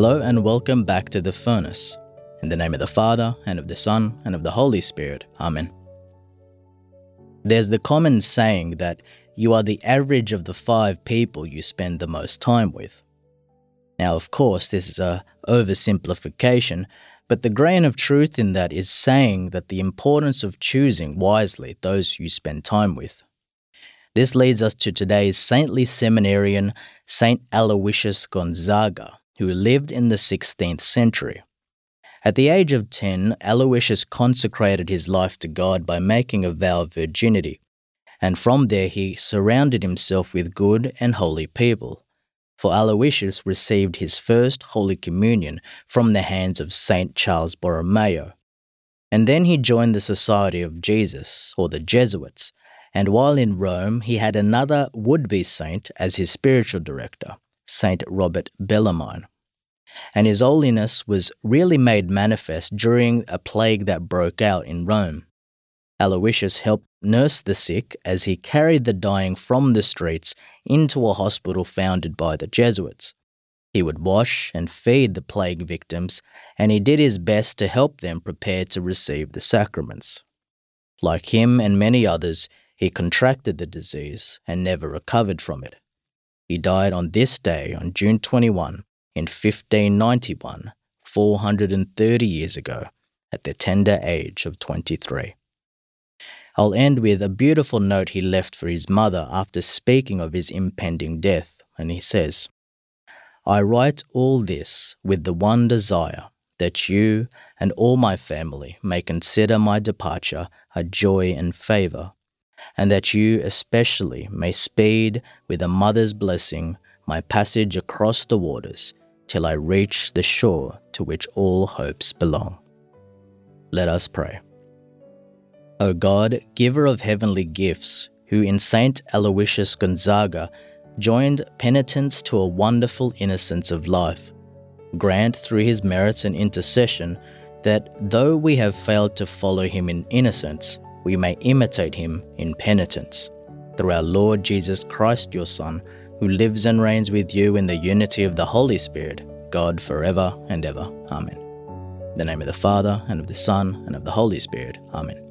Hello and welcome back to the furnace. In the name of the Father, and of the Son, and of the Holy Spirit. Amen. There's the common saying that you are the average of the five people you spend the most time with. Now, of course, this is a oversimplification, but the grain of truth in that is saying that the importance of choosing wisely those you spend time with. This leads us to today's saintly seminarian, Saint Aloysius Gonzaga, who lived in the 16th century. At the age of 10, Aloysius consecrated his life to God by making a vow of virginity, and from there he surrounded himself with good and holy people for Aloysius received his first Holy Communion from the hands of Saint Charles Borromeo. And then he joined the Society of Jesus, or the Jesuits, and while in Rome, he had another would be saint as his spiritual director, Saint Robert Bellarmine. And his holiness was really made manifest during a plague that broke out in Rome. Aloysius helped nurse the sick as he carried the dying from the streets into a hospital founded by the Jesuits. He would wash and feed the plague victims, and he did his best to help them prepare to receive the sacraments. Like him and many others, he contracted the disease and never recovered from it. He died on this day, on June 21, in 1591, 430 years ago, at the tender age of 23. I'll end with a beautiful note he left for his mother after speaking of his impending death, and he says, I write all this with the one desire that you and all my family may consider my departure a joy and favour, and that you especially may speed with a mother's blessing my passage across the waters till I reach the shore to which all hopes belong. Let us pray. O God, giver of heavenly gifts, who in Saint Aloysius Gonzaga joined penitence to a wonderful innocence of life, grant through his merits and intercession that though we have failed to follow him in innocence, we may imitate him in penitence. Through our Lord Jesus Christ, your Son, who lives and reigns with you in the unity of the Holy Spirit, God forever and ever. Amen. In the name of the Father, and of the Son, and of the Holy Spirit. Amen.